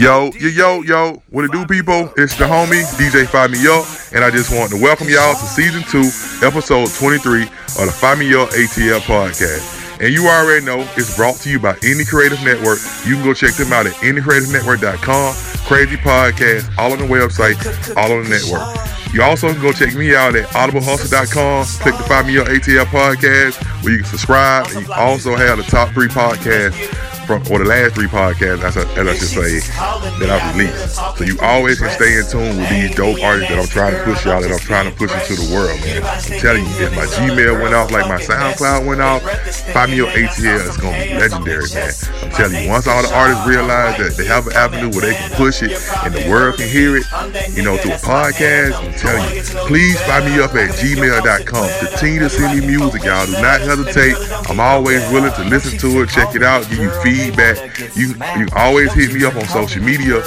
Yo, yo, yo, yo, what it do, people? It's the homie, DJ Fire Me Up, and I just want to welcome y'all to season two, episode 23 of the Fire Me Up ATL podcast. And you already know it's brought to you by Indie Creative Network. You can go check them out at indiecreativenetwork.com. Crazy podcast, all on the website, all on the network. You also can go check me out at audiblehustle.com. Click the Fire Me Up ATL podcast where you can subscribe. And you also have the top three podcasts from or the last three podcasts, as I, as I should say, that I've released. So you always can stay in tune with these dope artists that I'm trying to push y'all, that I'm trying to push into the world, man. I'm telling you, if my Gmail went off like my SoundCloud went off, Fire Me Up ATL is gonna be legendary, man. I'm telling you, once all the artists realize that they have an avenue where they can push it and the world can hear it, you know, through a podcast, I'm telling you, please find me up at gmail.com. Continue to send me music, y'all. Do not hesitate. I'm always willing to listen to it, check it out, give you feedback feedback, you you always hit me up on social media.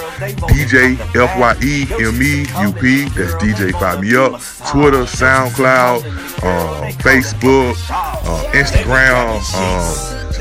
DJ F Y E M E U P. That's DJ Fire Me Up. Twitter, SoundCloud, um, Facebook, uh, Instagram.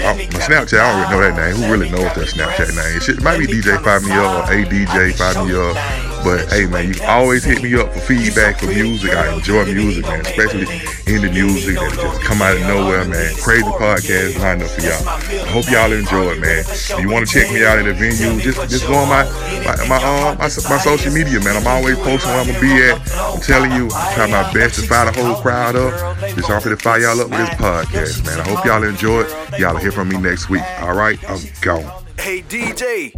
Um, my Snapchat, I don't really know that name. Who really knows that Snapchat name? It might be DJ Fire Me Up or ADJ Fire Me Up. But hey, man, you always hit me up for feedback for music. I enjoy music, man, especially in the music that just come out of nowhere, man. Crazy podcast lined up for y'all. I hope y'all enjoy it, man. If you want to check me out at the venue, just just go on my my my, uh, my, my social media, man. I'm always posting where I'm gonna be at. I'm telling you, I try my best to fire the whole crowd up. Just offer to fire y'all up with this podcast, man. I hope y'all enjoy it. Y'all will hear from me next week. All right, I'm gone. Hey DJ.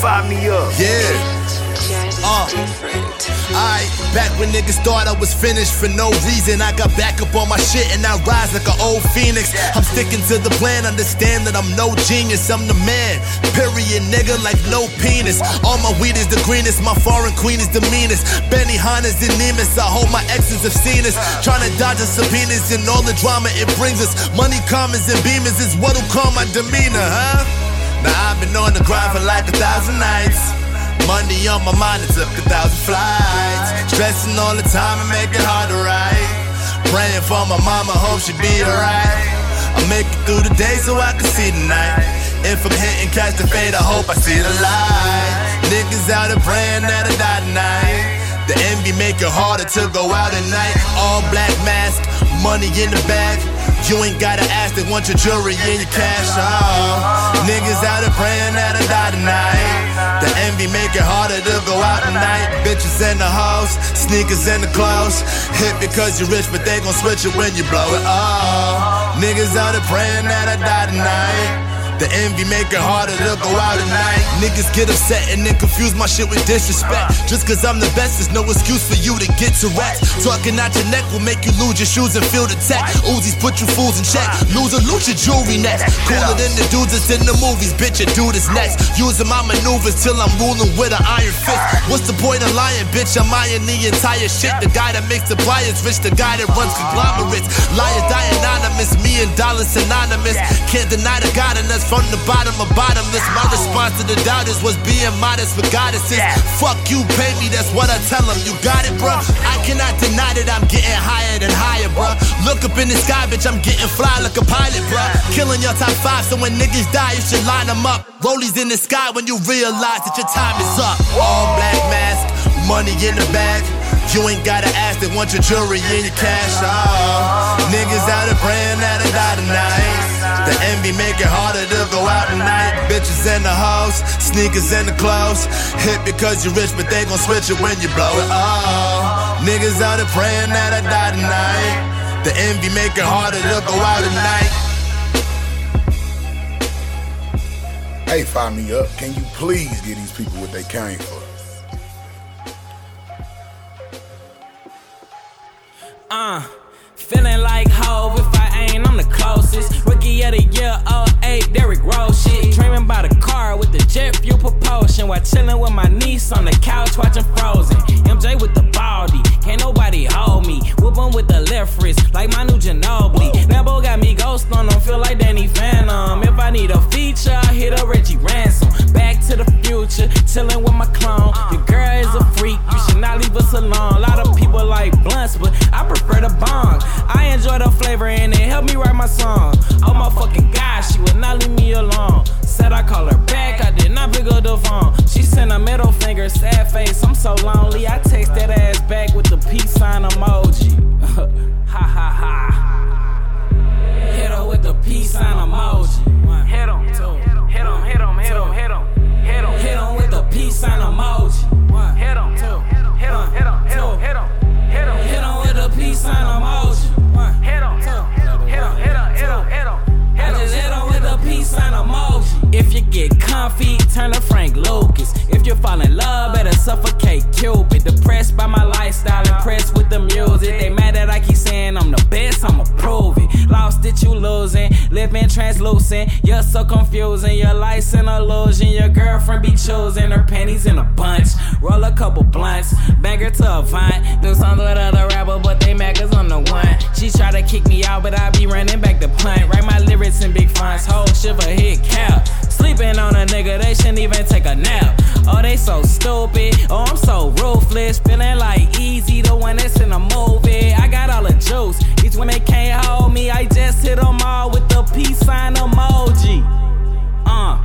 Fire me up. Yeah. Uh, Alright, back when niggas thought I was finished for no reason. I got back up on my shit and I rise like an old phoenix. I'm sticking to the plan, understand that I'm no genius. I'm the man, period, nigga, like no penis. All my weed is the greenest, my foreign queen is the meanest. Benihana's the Nemus, I hope my exes have seen us. Trying to dodge the subpoenas and all the drama it brings us. Money, commas, and beamers is what'll calm my demeanor, huh? Now I've been on the grind for like a thousand nights. Money on my mind, it took a thousand flights. Stressing all the time and make it hard to write. Praying for my mama, hope she be alright. I make it through the day so I can see the night. If I'm hitting catch the fade, I hope I see the light. Niggas out and praying that I die tonight. The envy make it harder to go out at night. All black mask, money in the bag. You ain't gotta ask, they want your jewelry and your cash. Oh, niggas out and praying that I die tonight. The envy make it harder to go out tonight. Bitches in the house, sneakers in the clothes. Hit because you're rich, but they gon' switch it when you blow it. Oh, niggas out and praying that I die tonight. The envy make it harder to go out at night. Niggas get upset and then confuse my shit with disrespect. Just cause I'm the best, there's no excuse for you to get to rest. Talking out your neck will make you lose your shoes and feel the tech. Uzis put you fools in check. Lose your jewelry next. Cooler than the dudes that's in the movies, bitch, and dude is next. Using my maneuvers till I'm ruling with an iron fist. What's the point of lying, bitch? I'm eyeing the entire shit. The guy that makes the pliers rich, the guy that runs conglomerates. Liar die anonymous, me and dollars synonymous. Can't deny the God in us from the bottom of bottomless. My response to the doubters was being modest with goddesses. Fuck you, pay me, that's what I tell them. You got it, bruh? I cannot deny that I'm getting higher than higher, bruh. Look up in the sky, bitch, I'm getting fly like a pilot, bruh. Killing your top five, so when niggas die, you should line them up. Rollies in the sky when you realize that your time is up. All black mask, money in the bag. You ain't gotta ask, they want your jewelry and your cash. Oh, niggas out and praying that I die tonight. The envy make it harder to go out tonight. Bitches in the house, sneakers in the clothes. Hit because you're rich, but they gon' switch it when you blow it. Oh, niggas out and praying that I die tonight. The envy make it harder to go out tonight. Hey, fire me up. Can you please give these people what they came for? Uh, feeling like Hove if I ain't, I'm the closest. Rookie of the year, 08, Derrick Rose shit. Dreaming about a car with the jet fuel propulsion while chilling with my niece on the couch watching Frozen. MJ with the baldy, can't nobody hold me. Whoopin' with the left wrist like Manu Ginobili. Lambo got me ghost on them, feel like Danny Phantom. If I need a feature, I hit a Reggie Ransom. Back to the future, chillin' with my clone. Your girl is a freak, you should not leave us alone. A lot of people like blunts, but I prefer the bong. I enjoy the flavor and it helped me write my song. Oh my fucking god, she would not leave me alone. Said I call her back, I did not pick up the phone. She sent a middle finger, sad face. I'm so lonely. I text that ass back with the peace sign emoji. ha ha ha. Hit her with the peace sign emoji. Hit him, hit him, hit him, hit him, hit him, hit him, hit him with the peace sign emoji. Comfy, turn to Frank Lucas. If you fall in love, better suffocate Cupid. Depressed by my lifestyle, impressed with the music. They mad that I keep saying I'm the best, I'ma prove it. Lost it, you losing. Living translucent, you're so confusing. Your life's an illusion. Your girlfriend be choosing her panties in a bunch. Roll a couple blunts, bang her to a vine. Do songs with other rapper, but they mad cause I'm the one. She try to kick me out, but I be running back the punt. Write my lyrics in big fonts, whole shiver hit cap. Sleeping on a nigga, they shouldn't even take a nap. Oh, they so stupid. Oh, I'm so ruthless. Feeling like easy, the one that's in a movie. I got all the juice. When they can't hold me, I just hit them all with the peace sign emoji. Uh.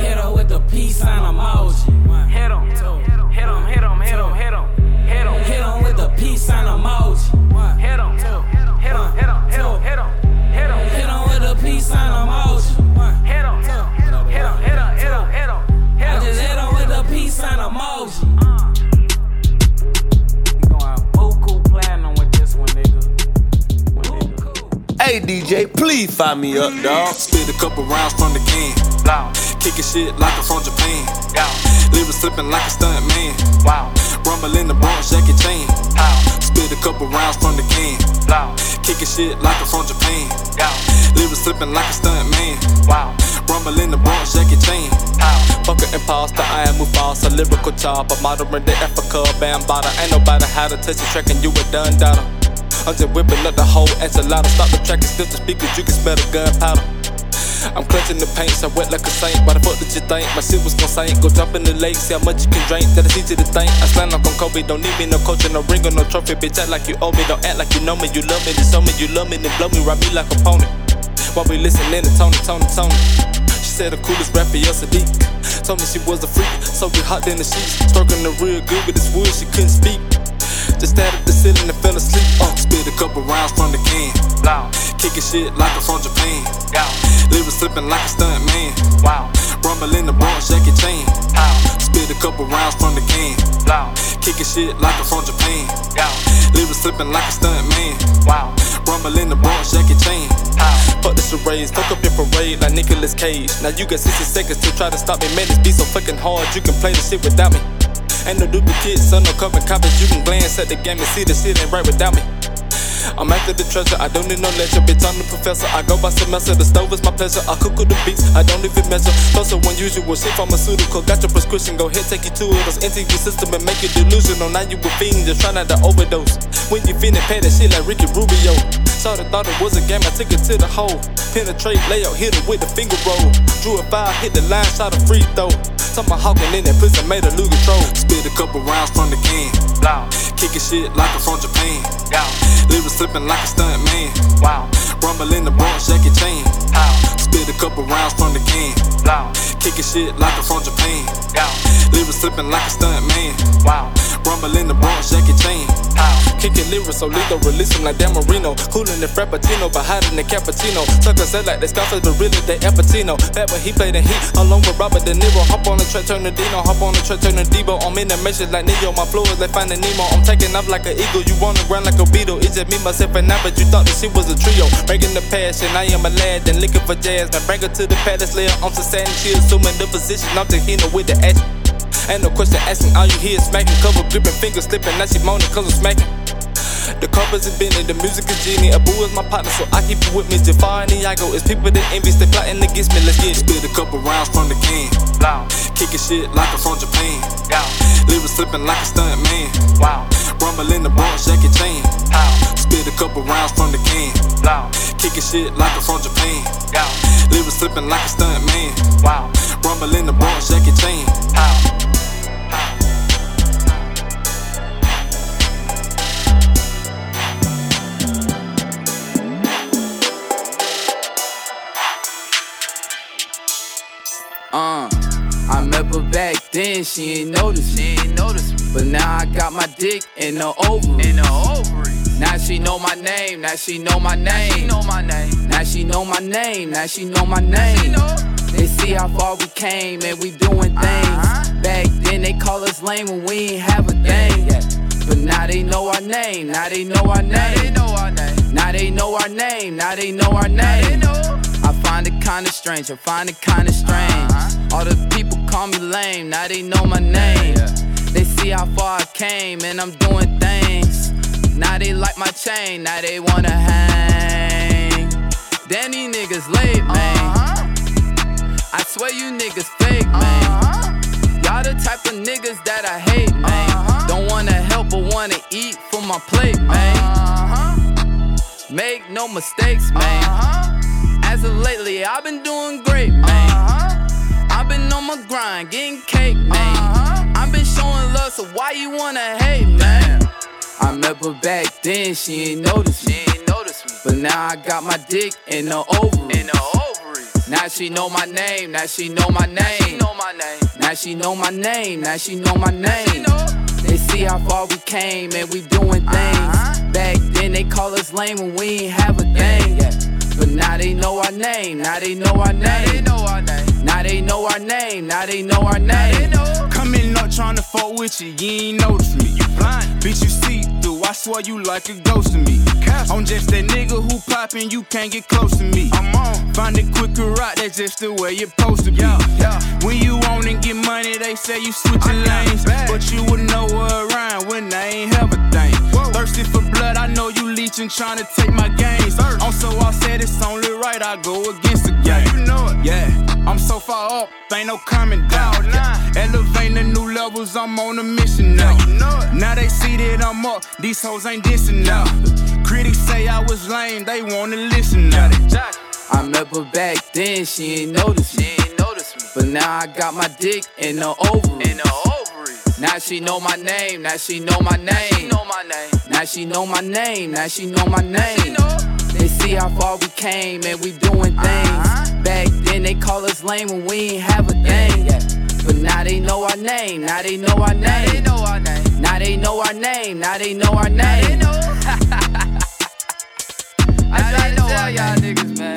Hit with the peace sign emoji. Hit hit him, hit him, hit him, hit him, hit him, hit him, hit him with the peace sign emoji. Hit hit him, hit him, hit him, hit him, hit him, hit him with the peace sign emoji. Hit him, hit him, hit him, hit him, hit him, hit him. I just hit him with the peace sign emoji. We going buku platinum with this one, nigga. Buku. Hey DJ, please find me up, dog. Spit a couple rounds from the can. Wow, Kicking shit like I'm from Japan. wow, Lyrics slipping like a stunt man. wow, Rumble in the Bronx, Jackie Chan. wow, Spit a couple rounds from the can. wow, Kicking shit like I'm from Japan. wow, Lyrics slipping like a stunt man. wow, Rumble in the Bronx, Jackie Chan. Fuck an imposter, I am Mufasa, lyrical chopper, modern the Afrika Bambaataa. Ain't nobody how to touch the track and you a done data. I'm just whipping up the whole enchilada. Stop the track and still the speakers, you can smell the gunpowder. I'm clutching the paint, so wet like a saint. Why the fuck did you think my shit was gon' sink? Go jump in the lake, see how much you can drink. That is easy to think. I slam like on Kobe, don't need me no coach, no ring or no trophy. Bitch, act like you owe me, don't act like you know me. You love me, then show me you love me, then blow me, ride me like a pony. While we listening to Tony, Tony, Tony. She said the coolest rapper, El Sadiq. Told me she was a freak, so we hopped in the sheets. Stroking the real good with this wood, she couldn't speak. Just stared at the ceiling and fell asleep. Uh, spit a couple rounds from the can. Wow, Kicking shit like I'm from Japan. wow, Lyrics slipping like a stunt man. wow, Rumble in the Bronx, Jackie Chan. wow, Spit a couple rounds from the can. wow, Kicking shit like I'm from Japan. wow, Lyrics slipping like a stunt man. wow, Rumble in the Bronx, Jackie Chan. wow. Fuck the charades, fuck up your parade like Nicolas Cage. Now you got 60 seconds to try to stop me. Man, this be so fucking hard, you can play the shit without me. Ain't no duplicate, son, no carbon copies. You can glance at the game and see the shit ain't right without me. I'm after the treasure, I don't need no lecture. Bitch, I'm the professor. I go by semester, the stove is my pleasure. I cook with the beats, I don't even measure. Closer when unusual shit pharmaceutical. Got your prescription, go ahead, take you to it. Those empty your system and make you delusional. Now you a fiend, just try not to overdose. When you feeling pay that shit like Ricky Rubio. Sorta thought it was a game, I took it to the hole. Penetrate, layout, hit it with the finger roll. Drew a five, hit the line, shot a free throw. Tomahawking in that pussy, made a Luger troll. Spit a couple rounds from the can. Wow, Kicking shit like I'm from Japan. wow, Lyrics slipping like a stunt man. wow, Rumble in the Bronx, Jackie Chan. wow, Spit a couple rounds from the can. wow, Kicking shit like I'm from Japan. wow, Lyrics slipping like a stunt man. wow, Rumble in the Bronx, Jackie Chan. Kicking lyrics so lethal, release like Dan Marino. Cooling the Frappuccino, but in the cappuccino. Suckers say like they scoffers, but really they Al Pacino. Back when he played the heat, along with Robert De Niro. Hop on the track, turn the Dino. Hop on the track, turn the Debo. I'm in the measures like Neo. My flow is like finding Nemo. I'm taking off like an eagle. You on the ground like a beetle. It's just me, myself, and I, but you thought that she was a trio. Breaking the passion, I am a lad, then looking for jazz. Man, bring her to the palace, lay her on some sand. She assuming the position. I'm just with the action. Ain't no question asking, all you hear is smacking, cover gripping, fingers slipping, now she moaning cause I'm smacking. The carpets is bending, the music is genie. Abu is my partner, so I keep it with me. Jafar and Iago is people that envy, they plotting against me. Let's get it. Spit a couple rounds from the can. Wow, Kicking shit like I'm from Japan. wow, Lyrics slipping like a stunt man. wow, Rumble in the Bronx, Jackie Chan. wow, Spit a couple rounds from the can. wow, Kicking shit like I'm from Japan. wow, Lyrics slipping like a stunt man. wow, Rumble in the Bronx, Jackie Chan. wow. She ain't notice me. Ain't notice. But now I got my dick in the ovary. In the ovary. Now she know my name. Now she know my name. Now she know my name. Now she know my name. Now she know my name. They see how far we came and we doing things. Uh-huh. Back then they call us lame when we ain't have a thing. But now they know our name. Now they know our name. Now they know our name. Now they know our name. Now they know our name. I find it kinda strange. I find it kinda strange. Uh-huh. All the call me lame. Now they know my name. They see how far I came and I'm doing things. Now they like my chain. Now they wanna hang. Then these niggas late, man. Uh-huh. I swear you niggas fake, man. Uh-huh. Y'all the type of niggas that I hate, man. Uh-huh. Don't wanna help but wanna eat from my plate, man. Make no mistakes, man. As of lately, I've been doing great, man. Uh-huh. Been on my grind, getting cake, man. I've been showing love, so why you wanna hate, man? I met her back then, she ain't noticed me. She ain't noticed me. But now I got my dick in the ovary. In the ovaries. Now she know my name. Now she know my name. Now she know my name. Now she know my name. Now she know my name. They see how far we came and we doing things. Uh-huh. Back then they call us lame when we ain't have a thing. Yeah, But now they know our name. Now they know our name. Now they know our name. Now they know our name. Now they know our name. Come in up trying to fuck with you. You ain't notice me. You blind. Bitch, you see through. I swear you like a ghost to me. I'm just that nigga who poppin', you can't get close to me. I'm on. Find it quicker right, that's just the way you're supposed to be. Yeah, yeah. When you on and get money, they say you switching lanes. But you would know where around when I ain't have a thing. Whoa. Thirsty for blood, I know you leeching, trying to take my gains. On so I said it's only right, I go against the game. Yeah, you know it. Yeah, I'm so far up, ain't no coming down. Yeah. Elevating new levels, I'm on a mission now. Yeah, you know it. Now they see that I'm up, these hoes ain't dissing now. Critics say I was lame, they wanna listen now. I met her back then, she ain't noticed me. She ain't noticed me. But now I got my dick in the ovary. In the ovaries. Now she know my name. Now she know my name. Now she know my name. Now she know my name. Now she know my name. They see how far we came and we doing things. Uh-huh. Back then they call us lame when we ain't have a thing. But now they know our name. Now they know our name. Now they know our name. Now they know our name. Now they know our name. I try to tell y'all niggas, man.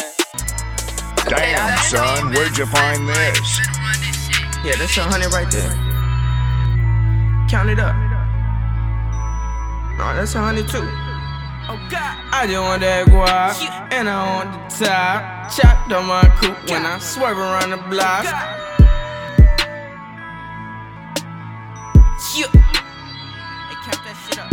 Damn, son, where'd you find this? Yeah, that's a hundred right there. Count it up. No, that's a hundred too. Oh God. I just want that guap, and I want the top. Chopped on my coupe when I swerve around the block. Yeah. Hey, count that shit up.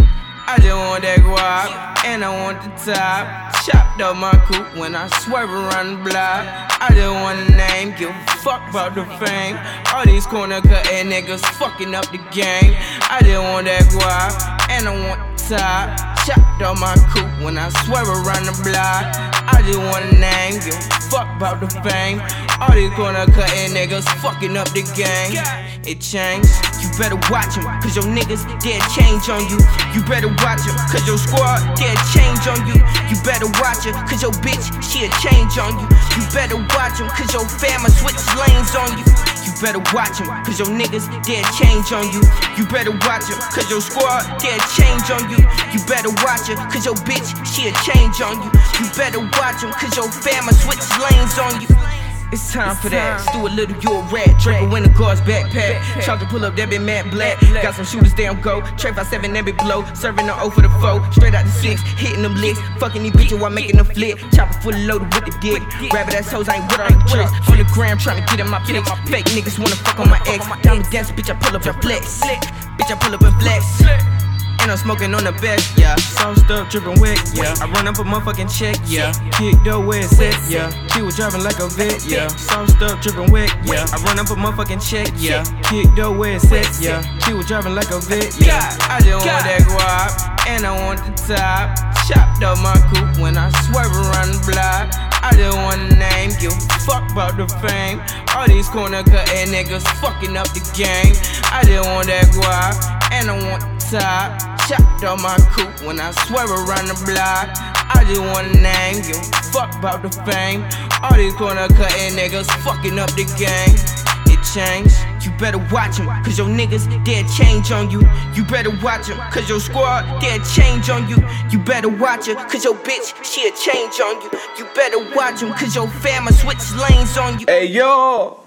I just want that guap, and I want the top. Chopped up my coupe when I swerve around the block. I just want a name, give a fuck about the fame. All these corner cutting niggas fucking up the game. I just want that guap, and I want top. Chopped up my coupe when I swerve around the block. I just want a name, give a fuck about the fame. All these corner cutting niggas fucking up the game. It changed. You better watch cause your niggas, they'll change on you. You better watch cause your squad, they'll change on you. You better watch her, cause your bitch, she'll change on you. You better watch cause your family switch lanes on you. You better watch cause your niggas, they'll change on you. You better watch cause your squad, they'll change on you. You better watch her, cause your bitch, she'll change on you. You better watch cause your family switch lanes on you. It's time for that. Do a little, you a rat. Draco in the guard's backpack. Try to pull up, that be matte black. Got some shooters, damn go. Trey 57, that be blow. Serving the O for the foe. Straight out the six, hitting them licks. Fucking these bitches while making them flip. Chopper full loaded with the dick. Rabbit ass hoes, I ain't with all the tricks. On the gram, trying to get in my pics. Fake niggas wanna fuck on my ex. Diamond dance, bitch, I pull up and flex. Bitch, I pull up and flex. And I'm smoking on the best, yeah. Sauced up, dripping wet, yeah. I run up a motherfucking check, yeah. Kick the where it's set, yeah. She was driving like a vet, yeah. Sauced up, dripping wet, yeah. I run up a motherfucking check, yeah. Kick the where it's set, yeah. She was driving like a vet, yeah. I just want that guap, and I want the top. Chopped up my coupe when I swerve around the block. I just want a name, give a fuck about the fame. All these corner cutting niggas fucking up the game. I just want that guap, and I want the top. Chopped on my coupe when I swear around the block. I just want a name, a fuck about the fame. All these corner cutting niggas fucking up the game. It change. You better watch him, cause your niggas, they'll change on you. You better watch him, cause your squad, they'll change on you. You better watch her, cause your bitch, she'll change on you. You better watch him, cause your family switch lanes on you. Hey, yo!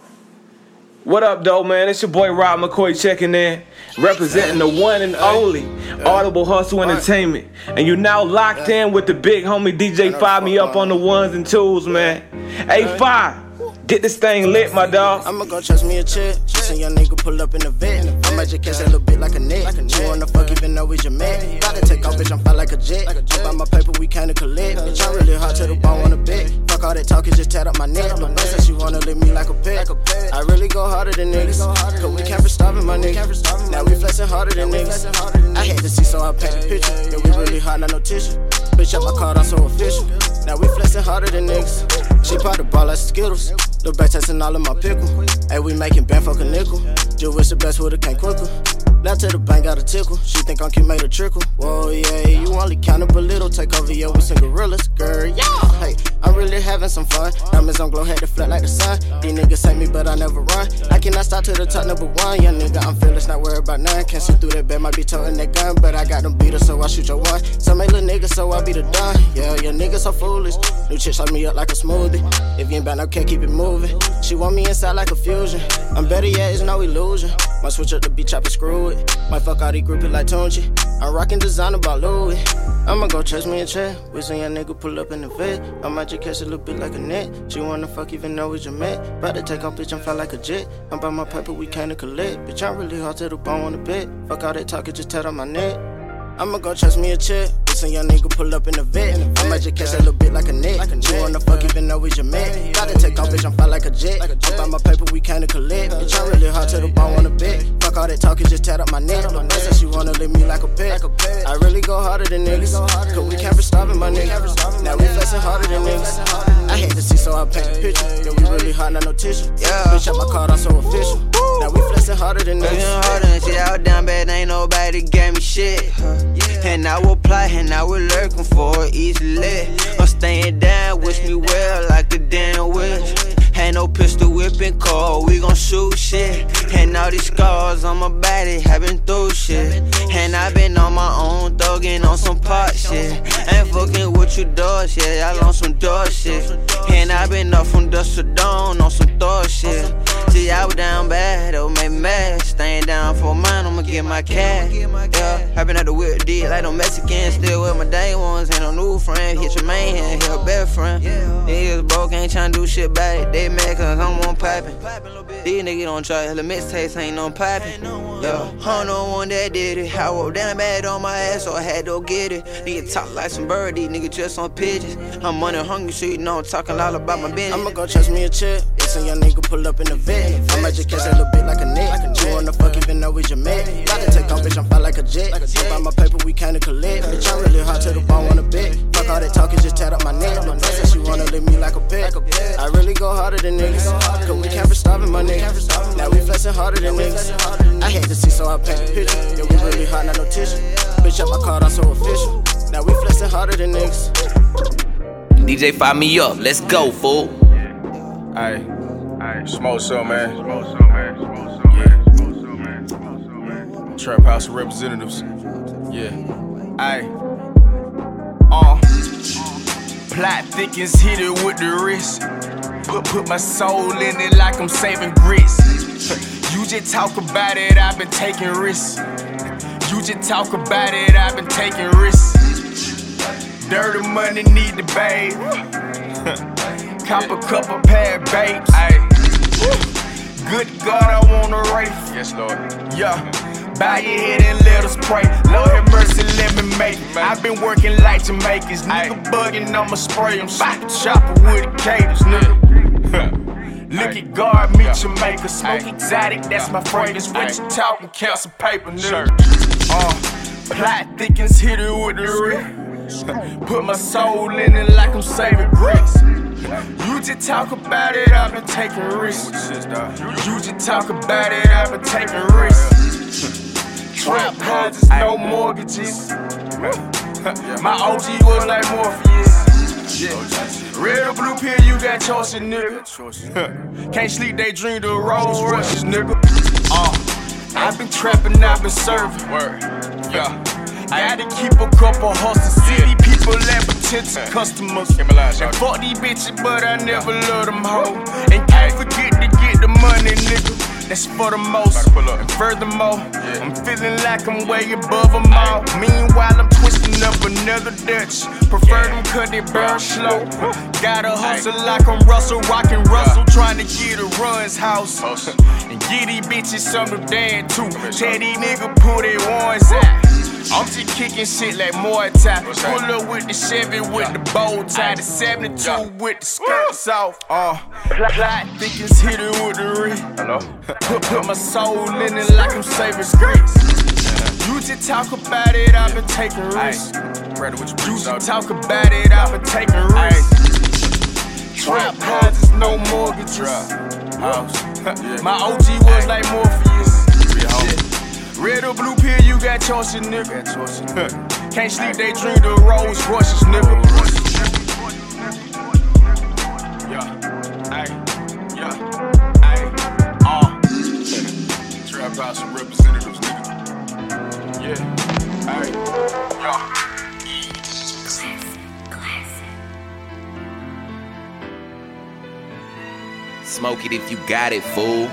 What up, though, man? It's your boy Rob McCoy checking in, representing the one and only Audible Hustle Entertainment. And you now locked in with the big homie DJ Fire Me Up on the ones and twos, man. Hey, Fire! Get this thing lit, my dog. I'ma go trust me a chick. Just a young nigga pull up in the vet. I might just catch a little bit like a net. You wanna fuck even though we your man. Gotta take off, bitch, I'm fly like a jet. Jump out my paper, we kinda collect. Bitch, I'm really hard to the bone on the bed. Fuck all that talking, just tat up my neck. My boy said she wanna lick me like a pet. I really go harder than niggas. Cause we can't be stopping my niggas. Now we flexing harder than niggas. I had to see, so I paint a picture. Yeah, we really hard, not no tissue. Bitch, up my card, I'm so official. Now we flexing harder than niggas. She pop the ball like Skittles. Look back testing all of my pickle. Hey, we making band fuck a nickel. Wish the best with it came quicker. Left to the bank, got a tickle. She think I'm cute, made a trickle. Whoa, yeah, you only counted a little. Take over, yeah, we sing gorillas, girl. Yeah, hey, I'm really having some fun. Diamonds on glow, head to flat like the sun. These niggas hate me, but I never run. I cannot stop to the top, number one. Young nigga, I'm fearless, not worried about none. Can't see through that bed, might be toting that gun, but I got them beaters, so I shoot your one. Some make little niggas, so I be the done. Yeah, your niggas so foolish. New chicks like me up like a smoothie. If you ain't bout no care, keep it moving. She want me inside like a fusion. I'm better yet, it's no illusion. Might switch up the beat, chop and screw it. Might fuck all these groupie like Tunechi. I'm rocking designer by Louis. I'ma go chase me a. We seen young nigga pull up in the vet. I might just catch a little bit like a net. She wanna fuck even though it's your met. About to take off, bitch, I'm fly like a jet. I'm by my paper, we can't collect. Bitch, I'm really hard to the bone on the bed. Fuck all that talking, just tat on my neck. I'ma go trust me a check. Listen, young nigga pull up in the vet. I might just catch a little bit like a net. You wanna fuck even though it's your man. Gotta take off, bitch, I'm fly like a jet. Jump out my paper, we kinda collect. Bitch, I'm really hard to the bone on the bed. Fuck all that talking, just tat up my neck. My said she wanna lick me like a pet. I really go harder than niggas. Cause we can't be stopping my niggas. Now we flexing harder than niggas. I hate to see, so I paint the picture. Yeah, we really hard, not no tissue. Yeah. Bitch, up my card, I'm so official. Now we flexing harder than Flexing niggas. harder than shit. I was down bad, ain't nobody gave me shit. And I will apply, and I will lurking for it easily. I'm staying down, wish me well like a damn wish. Ain't no pistol whipping call, we gon' shoot shit. And all these scars on my body have been through shit. And I been on my own, thuggin' on some pot shit. Ain't fucking with you dogs, yeah, y'all on some dog shit. And I been up from dusk to dawn on some thought shit. See, I was down bad, oh, made mad. Staying down for mine, get my cash. Yeah, been at the weird deal like no Mexicans, still with my day ones. Ain't no new friend, hit your main hand, hit your best friend. Niggas broke, ain't tryna do shit back. They mad cause I'm on poppin'. These niggas don't try, the mixtapes ain't no poppin'. Yeah, I'm the one that did it. I wrote down bad on my ass, so I had to get it. Nigga talk like some bird, these niggas just on pigeons. I'm money hungry, so you know I'm talking all about my business. I'ma go trust me a check. Listen, young nigga pull up in the vet. I might just catch a little bit like a net. You wanna fuck even though it's your man. Gotta take off, bitch, I'm fly like a jet. Jump out my paper, we kinda collect. Bitch, I'm really hard to the bone on the bed. Fuck all that talking, just tat up my neck. My said she wanna lick me like a pet. I really go harder than niggas. Cause we can't be stopping my niggas. Now we flexing harder than niggas. I hate to see, so I paint the picture. Yeah, we really hard, not no tissue. Bitch, up my card, I'm so official. Now we flexing harder than niggas. DJ Fire Me Up, let's go, fool. Hey, hey, smoke some, man. Smoke some, man. Smoke some, yeah. Trap House of Representatives. Yeah. Hey. Uh. Plot thickens, hit it with the wrist. Put, put my soul in it like I'm saving grits. You just talk about it, I've been taking risks. You just talk about it, I've been taking risks. Dirty money need to babe. Cop a pair of babes. Ay. Good God, I wanna race. Yes, Lord. Yeah. Bow your head and let us pray. Lord have mercy, let me make it. I've been working like Jamaicans. Nigga bugging, I'ma spray them. Chopper with the cadence, nigga. Look at God, meet Jamaica. Smoke exotic, that's my fragrance. What you talking? Count some paper, nigga. Uh, plot thickens, hit it with the wrist. Put my soul in it like I'm saving grits. You just talk about it, I've been taking risks. You just talk about it, I've been taking risks. Trap houses, no mortgages. My OG was like Morpheus. Yeah. Red or blue pill, you got choices, nigga. Can't sleep, they dream the Rolls Royces, nigga. Uh, I've been trapping, I've been serving. Word. Yeah. I had to keep a couple hustles. See these people at potential customers. And fuck these bitches, but I never love them hoe. And can't forget to get the money, nigga that's for the most. And furthermore, yeah. I'm feeling like I'm way above them all. Meanwhile, I'm twisting up another Dutch. Prefer them cut it burn slow. Gotta hustle like I'm Russell, rockin' Russell, trying to get a runs house. and get these bitches something to dance to. Tell these niggas put their ones out. I'm just kicking shit like Muay Thai. Pull up with the Chevy with the bow tie. The 72 with the skirts off. Uh, plot thickens hit it with the ring. Hello? Put, put my soul in it like I'm saving scripts. You just talk about it, I've been taking risks. You just talk about it, I've been taking risks. Trap houses, no mortgages. House. My OG was like Morpheus. Red or blue pill, you got choices, nigga. Can't sleep, they dream the Rolls Royces, nigga. Yeah, ayy, yeah, ayy, uh. Trap house some representatives, nigga. Yeah, ayy, yeah. Smoke it if you got it, fool.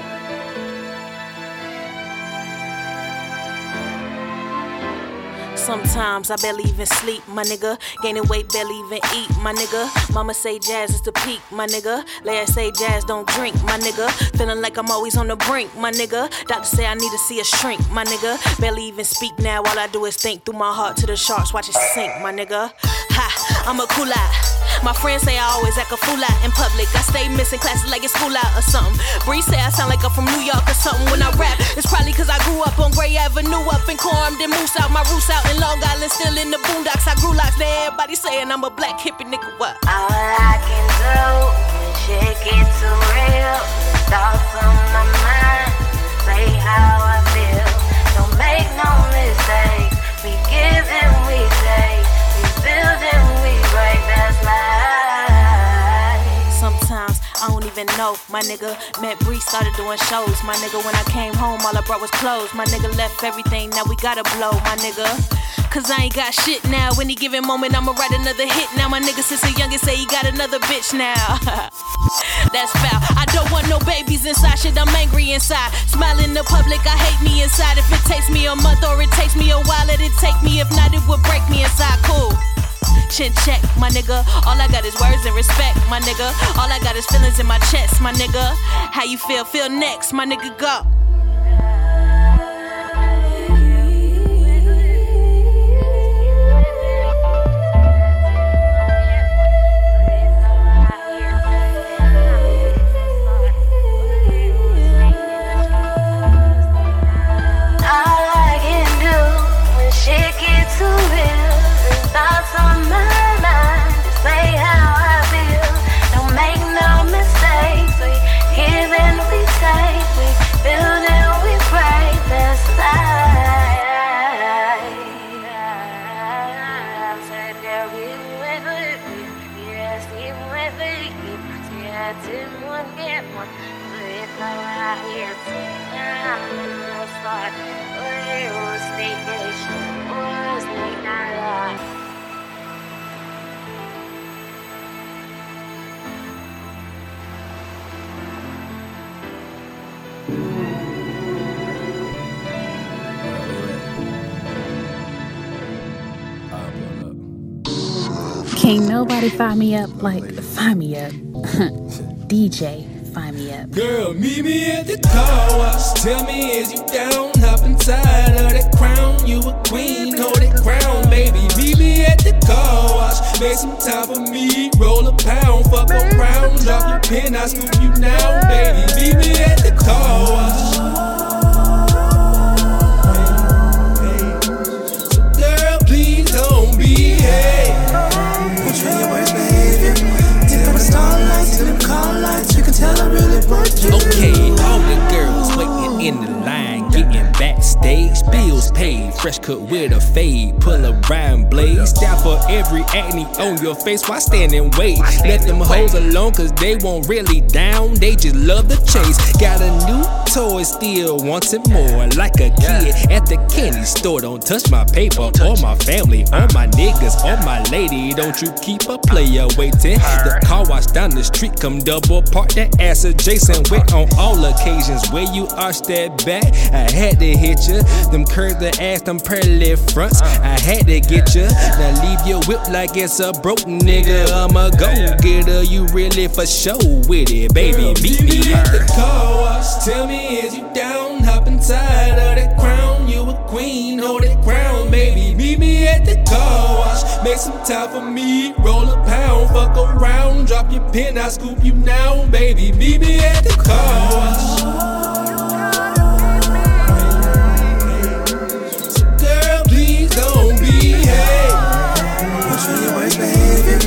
Sometimes I barely even sleep, my nigga. Gaining weight, barely even eat, my nigga. Mama say jazz is the peak, my nigga. Leia say jazz don't drink, my nigga. Feeling like I'm always on the brink, my nigga. Doctor say I need to see a shrink, my nigga. Barely even speak now, all I do is think through my heart to the sharks, watch it sink, my nigga. Ha, I'm a cool out. My friends say I always act a fool out in public. I stay missing classes like it's school out or something. Bree say I sound like I'm from New York or something when I rap. It's probably cause I grew up on Gray Avenue, up in Coram, then Moose out. My roots out in Long Island, still in the boondocks. I grew locks, there everybody saying I'm a black hippie nigga. What? All I can do when shit get too real, thoughts on my mind, say how I feel. Don't make no mistakes. We give and we I don't even know, my nigga. Met Bree, started doing shows, my nigga. When I came home, all I brought was clothes. My nigga left everything, now we gotta blow, my nigga. Cause I ain't got shit now. Any given moment, I'ma write another hit. Now my nigga since a youngest say he got another bitch now. That's foul. I don't want no babies inside. Shit, I'm angry inside. Smiling in the public, I hate me inside. If it takes me a month or it takes me a while, let it take me. If not, it would break me inside. Cool. Chin check, my nigga. All I got is words and respect, my nigga. All I got is feelings in my chest, my nigga. How you feel? Feel next, my nigga. Go. Can't fire me up like fire me up. DJ, fire me up. Girl, meet me at the car wash. Tell me, is you down? Hop inside of that crown. You a queen, hold that crown, baby. Meet me at the car wash. Make some time for me. Roll a pound, fuck around. Drop your pin, I scoop you now, baby. Meet me at the car wash. Okay, all the girls waiting in the line, getting backstage. Bills paid. Fresh cut with a fade, pull a rhyme blade. Style for every acne on your face. Why stand and wait? Let them hoes alone, cause they won't really down. They just love the chase. Got a new toy, still it more. Like a kid at the candy store. Don't touch my paper or my family or my niggas or my lady. Don't you keep a player waiting. The car wash down the street, come double park that ass adjacent. Wait on all occasions where you arch that back. I had to hit ya. Them curves the ass, them pearly fronts. I had to get ya. Now leave your whip like it's a broke nigga. I'm a go getter. You really for show with it, baby. Meet me at the car wash. Tell me, is you down? Hop inside of that crown. You a queen, hold that crown, baby. Meet me at the car wash. Make some time for me. Roll a pound, fuck around. Drop your pin, I scoop you now, baby. Meet me at the car wash. Girl, please don't behave. What's for your worst behavior?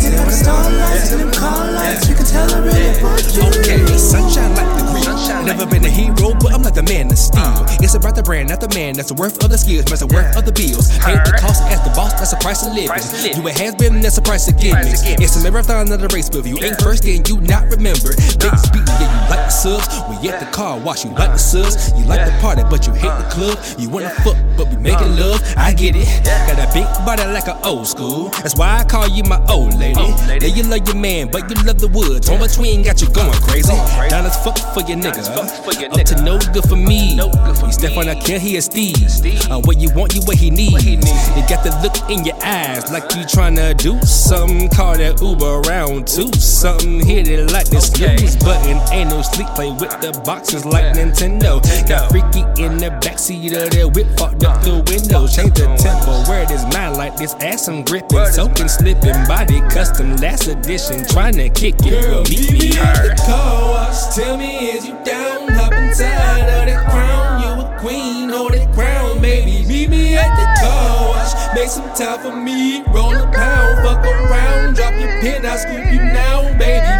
Did I starlights and them car lights? You can tell I really want you. Okay, sunshine like the green. Never been a hero, but I'm like the man of steel. It's about the brand, not the man. That's the worth of the skills, that's the worth of the bills. Ain't the cost as the boss, that's the price of living. You a has been, that's the price of gimmicks. It's a marathon, not a race, but if you ain't first, then you not remember. Big speed, yeah, you like the subs. We at the car wash, you like the subs. You like the party, but you hate the club. You wanna fuck, but we making love. I get it. Got a big body like an old school. That's why I call you my old lady. Yeah, you love your man, but you love the woods. On between got you going crazy. Down as fuck for your nigga. Up to no good for me. You step on a kill, he a Steve. Uh, what you want, you what he need. You got the look in your eyes like you tryna do something. Call that Uber around two. Something hit it like the snooze button. Ain't no sleep. Play with the boxes like Nintendo. Got freaky in the backseat of that whip, fucked up the window. Change the tempo. Where this mind like this ass I'm gripping, soaking, slipping. Body custom, last edition. Tryna kick it, girl. Meet me at her. the car wash. Tell me, is you down? Hop inside of that crown. You a queen, hold that crown, baby. Meet me at the car wash. Make some time for me. Roll a pound, fuck around. Drop your pin, I scoop you now, baby.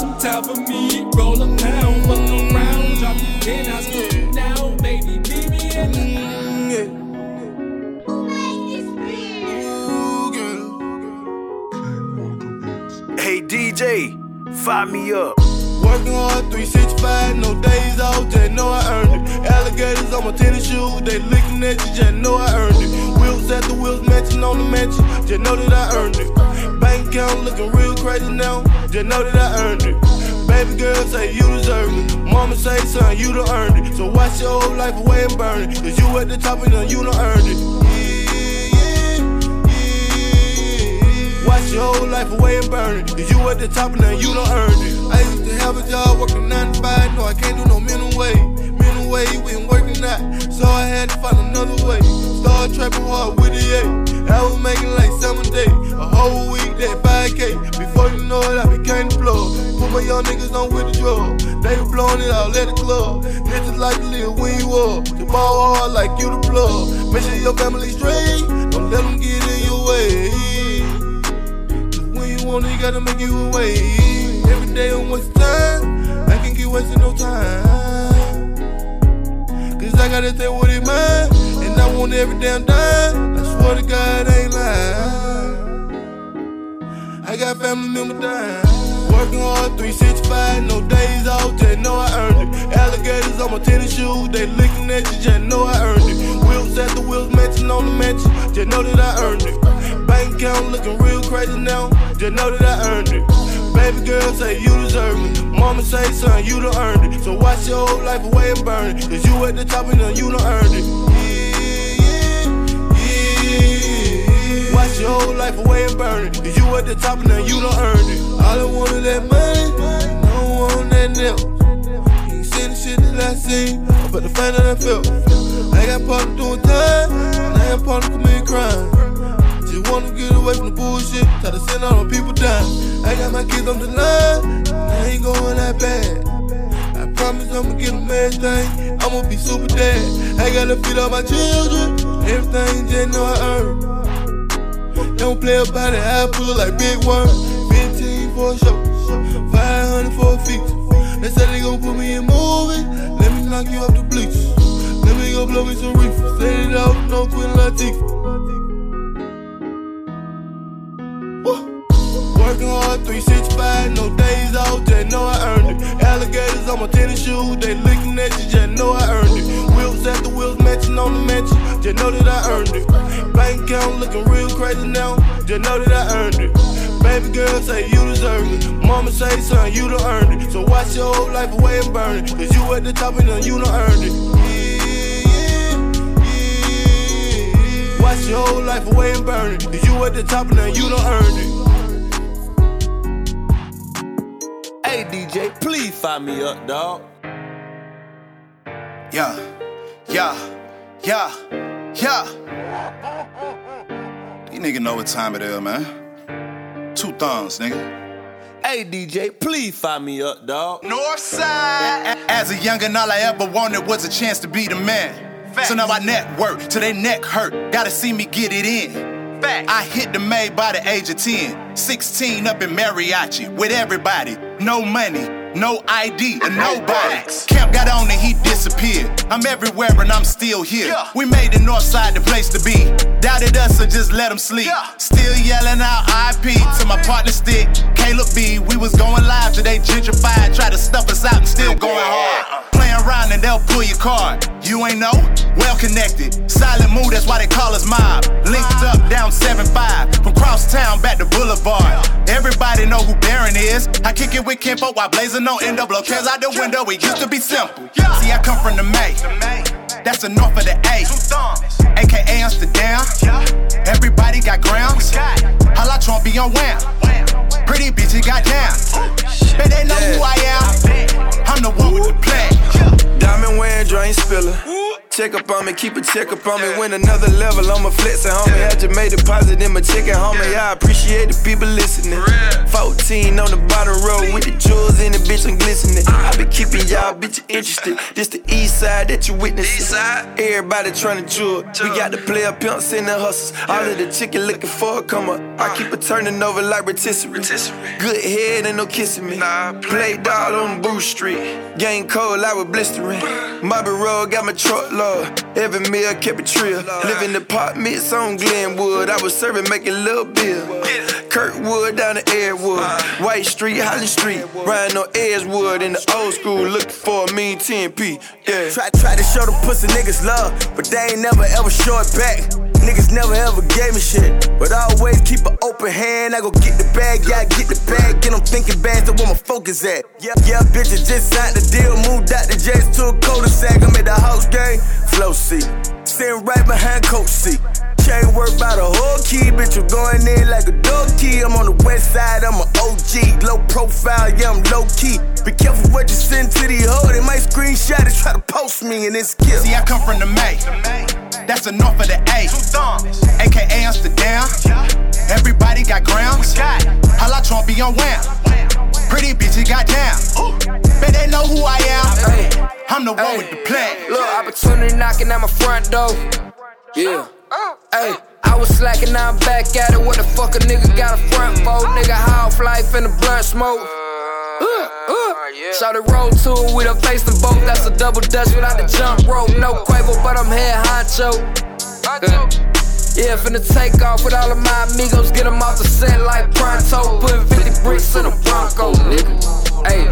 Some time for me. Roll a pound, fuck around. Drop your pin, I scoop you now, baby. Meet me at the Hey DJ, fire me up. Working hard, 365, no days off, just know I earned it. Alligators on my tennis shoes, they licking at you, just know I earned it. Wheels at the wheels, matching on the mansion, just know that I earned it. Account looking real crazy now, just know that I earned it. Baby girl say you deserve it. Mama say, son, you done earned it. So watch your whole life away and burn it. Cause you at the top and you done earned it. Watch your whole life away and burn it. Cause you at the top and you done earned it. I used to have a job working 9 to 5. No, I can't do no minimum wage. Minimum wage, we ain't working out. So I had to find another way. Started trapping hard with the A. I was making like seven days. A whole week, that 5K. Before you know it, I became the plug. Put my young niggas on with the drug. They was blowing it out at the club. Is like to live when you up. To ball hard like you the plug. Make sure your family straight. Don't let them get in your way. When you want it, you gotta make you away. Every day on what's time, I can't keep wasting no time. Cause I gotta take what it mine, I want every damn dime. I swear to God, I ain't lying. I got family members dying. Working hard, 365, no days off, just know I earned it. Alligators on my tennis shoes, they licking at you, just know I earned it. Wheels at the wheels, matching on the mansion, just know that I earned it. Bank account looking real crazy now, just know that I earned it. Baby girl say you deserve it. Mama say, son, you done earned it. So watch your whole life away and burn it. Cause you at the top and then you done earned it. Your whole life away and burn it. Cause you at the top and then you done earned it. I want is that money, no one that. You ain't seen the shit that I seen, but the fact that I felt. I got part of doing time, and I got part of committing crime. Just wanna get away from the bullshit. Try to send all the people down. I got my kids on the line, and I ain't going that bad. I promise I'ma get them everything. I'ma be super dad. I gotta feed all my children. Everything just know I earn. Don't play about it, I pull like big worm. 15 for a show, 500 for a feature. They said they gon' put me in movies. Let me knock you off the bleachers. Let me go blow me some reefer. Set it off, no Queen Latifah. Working hard, 365, no days off, just know I earned it. Alligators on my tennis shoes, they licking at you, just know I earned it. Wheels at the wheels matching on the mansion, just know that I earned it. Bank account looking real crazy now, just know that I earned it. Baby girl say you deserve it. Mama say son, you done earned it. So watch your whole life away and burn it. Cause you at the top and then you done earned it. Watch your whole life away and burn it. Cause you at the top and then you done earned it. Hey DJ, please fire me up, dog. Yeah, yeah, yeah, yeah. These niggas know what time it is, man. Two thumbs, nigga. Hey DJ, please fire me up, dog. Northside. As a youngin', all I ever wanted was a chance to be the man. So now I network till they neck hurt. Gotta see me get it in. Fact. I hit the May by the age of 10. 16 up in mariachi with everybody. No money, no ID, and no nobody. Camp got on and he disappeared. I'm everywhere and I'm still here. We made the north side the place to be. Doubted us, so just let him sleep. Still yelling out IP to my partner stick. Caleb B, we was going live today, gentrified. Try to stuff us out and still going hard. Playing around and they'll pull your card. You ain't know? Well connected. Silent mood, that's why they call us mob. Linked up down 7-5. From crosstown back to Boulevard. Everybody know who Baron is. I kick it with Kimpo while blazing on endo blow out the window. It used to be simple. See, I come from the May. That's the north of the A. AKA Amsterdam. Everybody got grounds. Holla Trump be on wham. Pretty bitches got down. Bet they know who I am. I'm the one with the plan. Diamond wearing, drain spiller. Check up on me, keep a check up on me. Win another level, I'm a flexing, homie. I just made a deposit in my chicken, homie. I appreciate the people listening. 14 on the bottom row with the jewels in the bitch, I'm glistening. I be keeping y'all bitches interested. This the east side that you witnessing. Everybody trying to jewel. We got the player pimps and the hustlers. All of the chicken looking for a come up. I keep it turning over like rotisserie. Good head and no kissing me. Play dog on Bruce Street. Gang cold, I was blistering. Mobby Road got my truck low. Every meal kept it trill. Live in the apartments on Glenwood. I was serving, making little bill. Kirkwood down to Airwood. White Street, Holland Street. Riding on Edgewood in the old school. Looking for a mean 10p. Yeah. Try, try to show the pussy niggas love, but they ain't never ever show it back. Niggas never ever gave me shit, but I always keep an open hand. I go get the bag, yeah, I get the bag. Get them thinking bags, that's where my focus at. Yeah, yeah, bitches just signed the deal, moved out the J's to a cul-de-sac. I'm at the house game, flow seat, sitting right behind coach seat. Chain work by the whole key, bitch. You going in like a dog key. I'm on the west side, I'm an OG. Low profile, yeah, I'm low key. Be careful what you send to the hoe. They might screenshot it, try to post me, and it's kill. See, I come from the May. That's the north of the A. AKA Amsterdam. Everybody got grounds. Holla Trump be on wham. Pretty bitches got down. Bet they know who I am. I'm the one with the plan. Look, opportunity knocking at my front door. Yeah. Hey, I was slacking, now I'm back at it. What the fuck a nigga got a front for? Nigga, half life in the blunt smoke. Shout it roll to it, we done faced them both. That's a double dutch without the jump rope. No Quavo, but I'm head honcho. Uh, yeah, finna take off with all of my amigos. Get them off the set like pronto. Putting 50 bricks in a Bronco, nigga. Hey,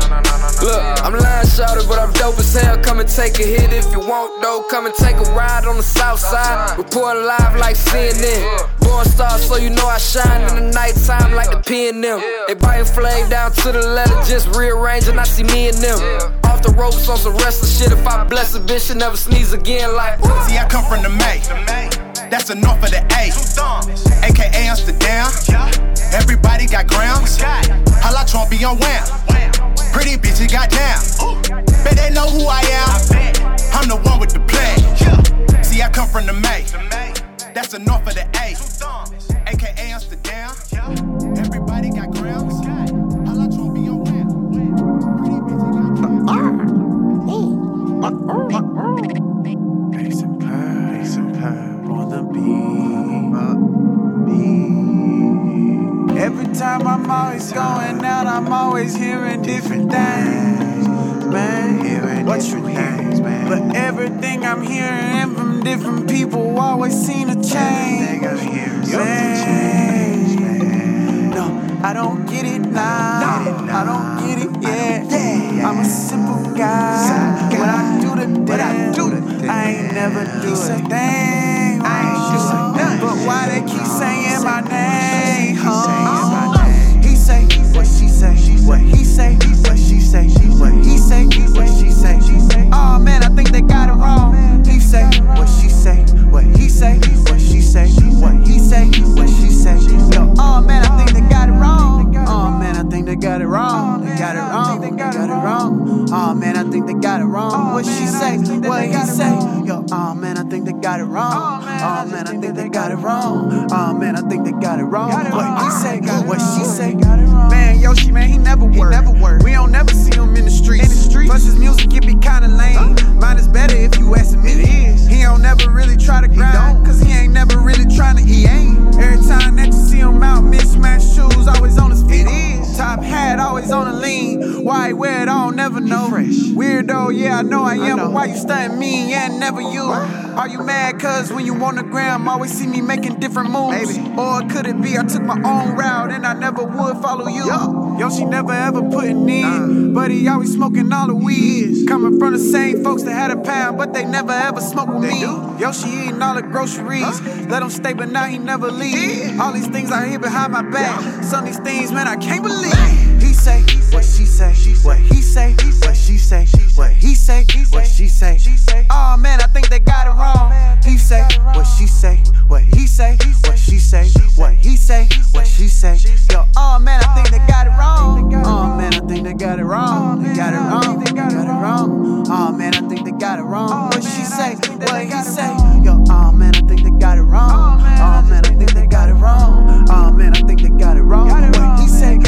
look, I'm lying shouted, but I'm dope as hell. Come and take a hit if you want, though. Come and take a ride on the south side. Reporting live like CNN. Born star, so you know I shine in the nighttime like the P and them. They biting flame down to the letter, just rearranging. I see me and them. Off the ropes on some wrestling shit. If I bless a bitch, she never sneeze again. Like, see, I come from the May. That's the north of the A. AKA Amsterdam. Everybody got grams. Holla Trump be on wham. Pretty bitches got down. Bet they know who I am. I'm the one with the plan. See, I come from the May. That's the north of the A. AKA Amsterdam. Everybody got grams. Holla Trump be on wham. Pretty bitches got down. Always going out, I'm always hearing different things, man. Hearing what you things, man. But everything I'm hearing from different people always seem to change. Me. Yo, she eating all the groceries. Let him stay, but now he never leave. All these things I hear behind my back. Some of these things, man, I can't believe. Say what she say, what he say, what she say, what he say, what she say. Oh man, I think they got it wrong. He say what she say, what he say, what she say, what he say, what she say. Yo, oh man, I think they got it wrong. Oh man, I think they got it wrong. They got it wrong. They got it wrong. Oh man, I think they got it wrong. What she say, what he say. Yo, oh man, I think they got it wrong. Oh man, I think they got it wrong. Oh man, I think they got it wrong. What he say,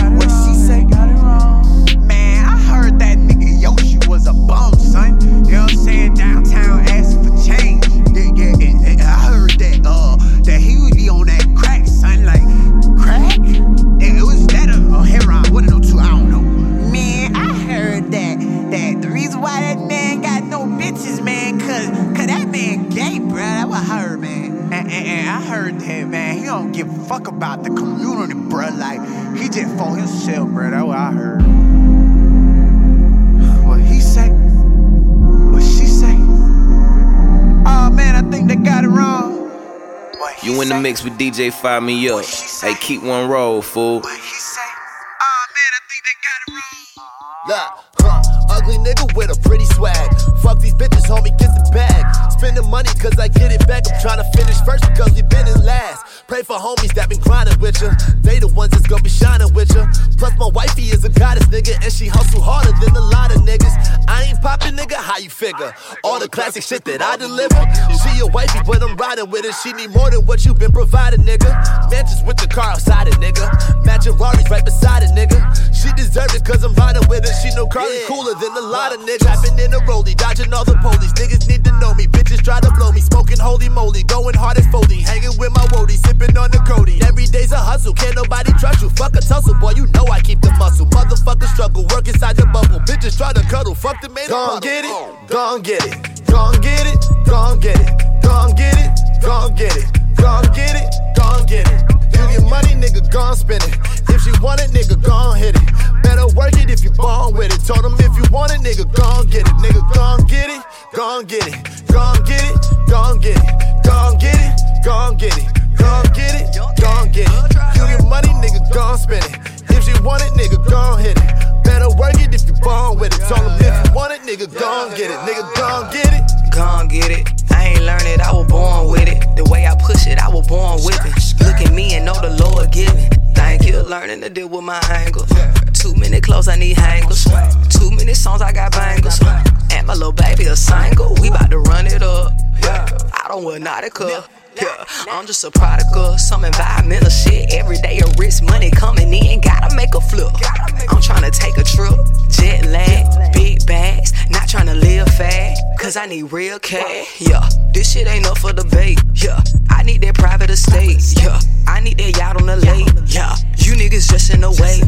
son. You know what I'm saying? Downtown asking for change. Yeah, yeah, yeah, yeah. I heard that uh that he would be on that crack, son. Like crack? It, it was that or, or heroin, one of those two. I don't know. Man, I heard that that the reason why that man got no bitches, man, cause cause that man gay, bruh. That what I heard, man. And, and, and I heard that, man, he don't give a fuck about the community, bruh. Like he just for himself, bruh. That what I heard. Oh man, I think they got it wrong. You in the mix with DJ Fire Me Up. Hey, keep one roll, fool. Look, huh, ugly nigga with a pretty swag. Fuck these bitches, homie, get the bag. Spending money cause I get it back. I'm tryna finish first because we been in last. Pray for homies that been grinding with ya. They the ones that's gonna be shining with ya. Plus, my wifey is a goddess, nigga, and she hustle harder than a lot of niggas. I ain't poppin', nigga, how you figure? All the classic shit that I deliver. She a wifey, but I'm riding with her. She need more than what you been providing, nigga. Mansions with the car outside it, nigga. Matching Rari's right beside it, nigga. She deserve it cause I'm riding with her. She know Carly cooler than a lot of niggas. Trapping in a rollie, dodging all the police. Niggas need to know me. Bitches try to blow me. Smoking holy moly, going hard as folding. Hanging with my woody, sipping on the Cody. Every day's a hustle, can't nobody trust you. Fuck a tussle, boy, you know I keep the muscle. Motherfucker struggle, work inside your bubble. Bitches try to cuddle, fuck the man. Gon' get it, gon' get it, gon' get it, gon' get it, gon' get it, gon' get it, gon' get it, gon' get it. You get money, nigga, gon' spend it. If she want it, nigga, gon' hit it. Better work it if you born with it. Told him if you want it, nigga, gon' get it. Nigga, gon' get it, gon' get it, gon' get it, gon' get it, gon' get it, gon' get it, gon' get it, gon' get it. You get money, nigga, gon' spend it. If she want it, nigga, gon' hit it. Better work it if you born with it. Told him if you want it, nigga, gon' get it. Nigga, gon' get it. Gon' get it. I ain't learn it, I was born with it. The way I push it, I was born with it. Look at me and know the Lord giving. Thank you, learning to deal with my angles. Too many clothes, I need hangers. Too many songs, I got bangles. And my little baby a single. We bout to run it up. I don't want wear Nautica. Yeah, I'm just a product of some environmental shit. Every day a risk money coming in, gotta make a flip. I'm trying to take a trip, jet lag, big bags, not trying to live fast, cause I need real cash. Yeah, this shit ain't up for debate. Yeah, I need that private estate. Yeah, I need that yacht on the lake. Yeah, you niggas just in the way.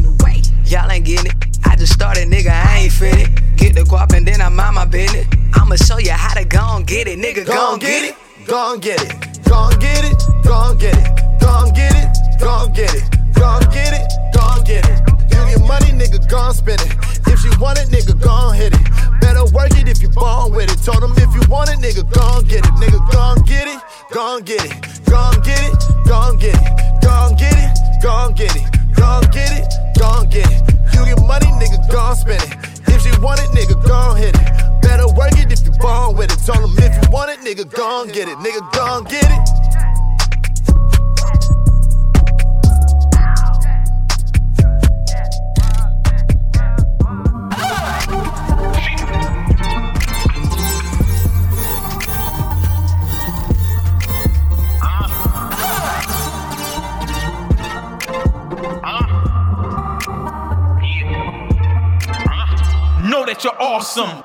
Y'all ain't getting it. I just started, nigga, I ain't finna Get the guap and then I mind my business. I'ma show you how to go and get it, nigga, go and get it. Go and get it. Go and get it. Go and get it. Go and get it. Go and get it. Go and get it. Go and get it. You get money, nigga, go and spend it. If she want it, nigga, go and hit it. Better work it if you born with it. Told them if you want it, nigga, go and get it. Nigga, go and get it. Go and get it. Go and get it. Go and get it. Go and get it. Go and get it. Go and get it. Go get it. You get money, nigga, go and spend it. If she want it, nigga, go and hit it. Better work it if you born with it. Told them if you want it, nigga, go and get it. Nigga, go and get it. That you're awesome.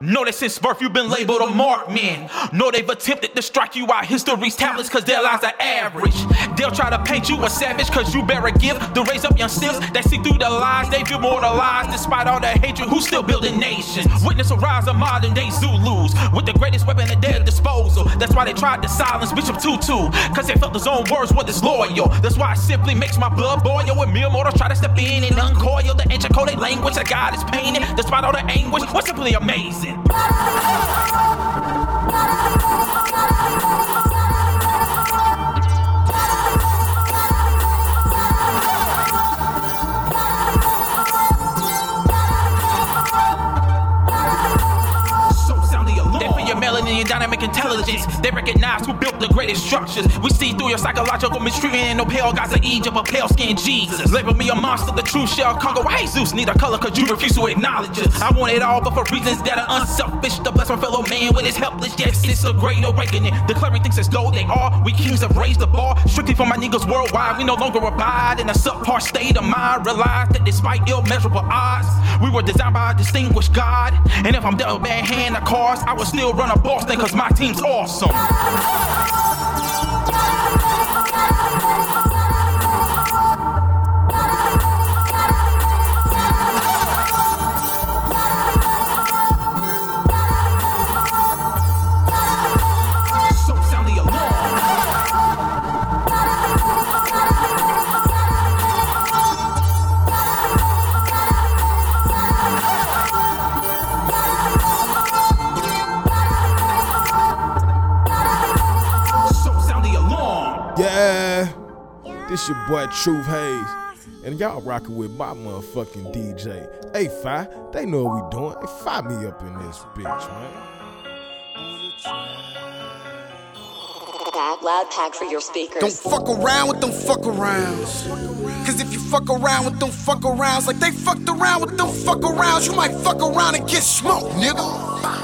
Know that since birth you've been labeled a mark man. Know they've attempted to strike you out history's tablets cause their lives are average. They'll try to paint you a savage cause you bear a gift to raise up young stiffs that see through the lies. They feel more lies despite all the hatred. Who's still building nations? Witness a rise of modern day Zulus with the greatest weapon at their disposal. That's why they tried to silence Bishop Tutu cause they felt his own words were disloyal. That's why it simply makes my blood boil when mere mortals try to step in and uncoil the ancient coded language that God is painting. Despite all the anguish, what's simply amazing. They dynamic intelligence. They recognize who built the greatest structures. We see through your psychological mistreatment. No pale gods of Egypt, a pale skinned Jesus. Label me a monster, the true shell Congo. Why Zeus need a color? Cause you refuse to acknowledge us. I want it all, but for reasons that are unselfish. To bless my fellow man with his helpless. Yes, it's a great awakening. Declaring things as though they are. We kings have raised the bar. Strictly for my niggas worldwide. We no longer abide in a subpar state of mind. Realize that despite immeasurable odds, we were designed by a distinguished God. And if I'm dealt a bad hand of cards, I will still run a Boston cause my team's awesome. This your boy Truth Hayes, and y'all rocking with my motherfucking DJ. Hey, Fi, they know what we doing. Hey, Fi me up in this bitch, man. Loud, loud pack for your speakers. Don't fuck around with them fuck arounds. Cause if you fuck around with them fuck arounds, like they fucked around with them fuck arounds, you might fuck around and get smoked, nigga.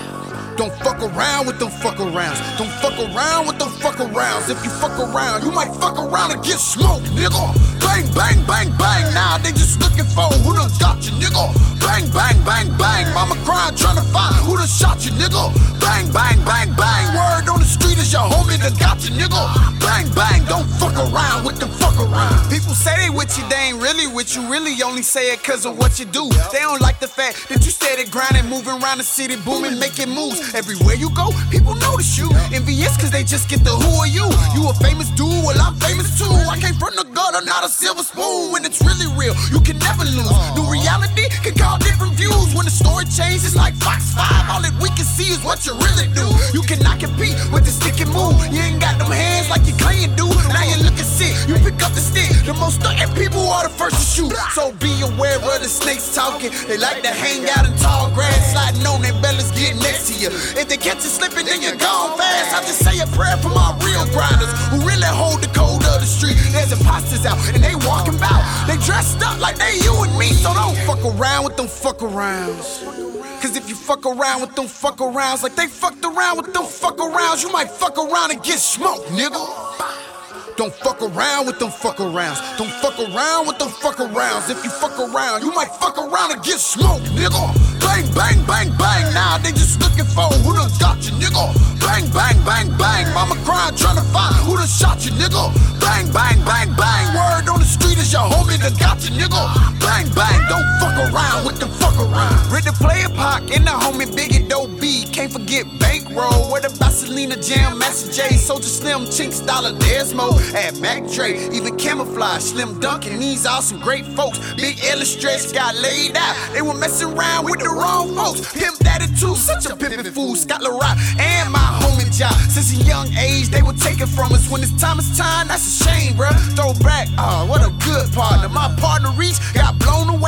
Don't fuck around with them fuck arounds. Don't fuck around with them fuck arounds. If you fuck around, you might fuck around and get smoked, nigga. Bang, bang, bang, bang. Now they just looking for who done got you, nigga. Bang, bang, bang, bang. Mama crying trying to find who done shot you, nigga. Bang, bang, bang, bang. Word on the street is your homie that got you, nigga. Bang, bang. Don't fuck around with them fuck around. People say they with you, they ain't really with you. Really only say it cause of what you do. They don't like the fact that you steady grinding, moving around the city, booming, making moves. Everywhere you go, people notice you. Envious cause they just get the who are you. You a famous dude, well I'm famous too. I came from the gutter, not a silver spoon. When it's really real, you can never lose. New reality can call different views. When the story changes like Fox 5, all that we can see is what you really do. You cannot compete with the stick and move. You ain't got them hands like you claim do. Now you looking sick, you pick up the stick. The most stunting people are the first to shoot. So be aware of the snakes talking. They like to hang out in tall grass, sliding on their bellies, get next to you. If they catch you slipping, then you're gone fast. I just say a prayer for my real grinders who really hold the code of the street. There's imposters out and they walking about. They dressed up like they you and me, so don't fuck around with them fuck arounds. Cause if you fuck around with them fuck arounds like they fucked around with them fuck arounds, you might fuck around and get smoked, nigga. Don't fuck around with them fuck arounds. Don't fuck around with them fuck arounds. If you fuck around, you might fuck around and get smoked, nigga. Bang, bang, bang, bang. Now they just looking for who done got you, nigga. Bang, bang, bang, bang. Mama crying, trying to find who done shot you, nigga. Bang, bang, bang, bang. Word on the street is your homie that got you, nigga. Bang, bang, don't fuck around with the fuck around. Ready to play a and the homie Biggie Doe B. Can't forget Bankroll. Where the Selena Jam, Master Jay, Soulja Slim, Chinx, Dolla, Desmo, and Mac Dre. Even Camoflauge, Slim Dunkin, these are some great folks. Big Illustrates got laid out. They were messing around with the wrong. Pimp Daddy too, such a pimpin' fool. Scott La Rock and my homie Jock. Since a young age, they would take it from us. When it's time, it's time. That's a shame, bruh. Throw back, oh, uh, what a good partner. My partner Reach got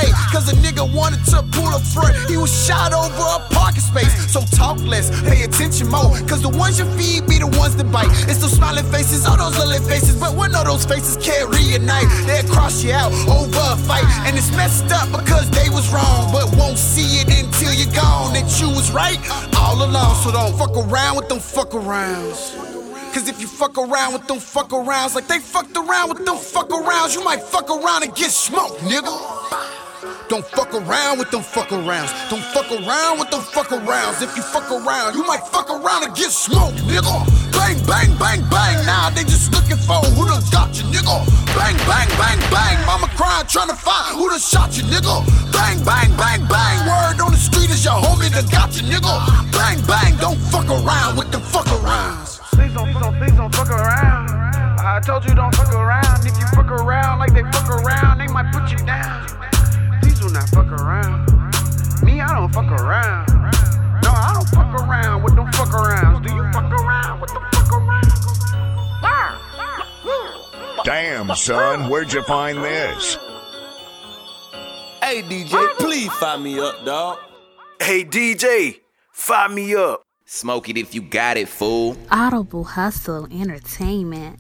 away. Cause a nigga wanted to pull a front. He was shot over a parking space. So talk less, pay attention more. Cause the ones you feed be the ones that bite. It's those smiling faces, all those little faces. But one of those faces can't reunite. They'll cross you out over a fight. And it's messed up because they was wrong. But won't see it until you're gone. That you was right all along. So don't fuck around with them fuck arounds. Cause if you fuck around with them fuck arounds like they fucked around with them fuck arounds, you might fuck around and get smoked, nigga. Don't fuck around with them fuck arounds. Don't fuck around with them fuck arounds. If you fuck around, you might fuck around and get smoked, nigga. Bang, bang, bang, bang. Now they just looking for who done got you, nigga. Bang, bang, bang, bang. Mama crying, trying to find who done shot you, nigga. Bang, bang, bang, bang. Word on the street is your homie that got you, nigga. Bang, bang. Don't fuck around with them fuck arounds. Please don't, don't, please don't fuck around. I told you don't fuck around. If you fuck around like they fuck around, they might put you down. Please do not fuck around. Me, I don't fuck around. No, I don't fuck around with them fuck arounds. Do you fuck around with them fuck arounds? Damn, son, where'd you find this? Hey, DJ, please fire me up, dog. Hey, DJ, fire me up. Smoke it if you got it, fool. Audible Hustle Entertainment.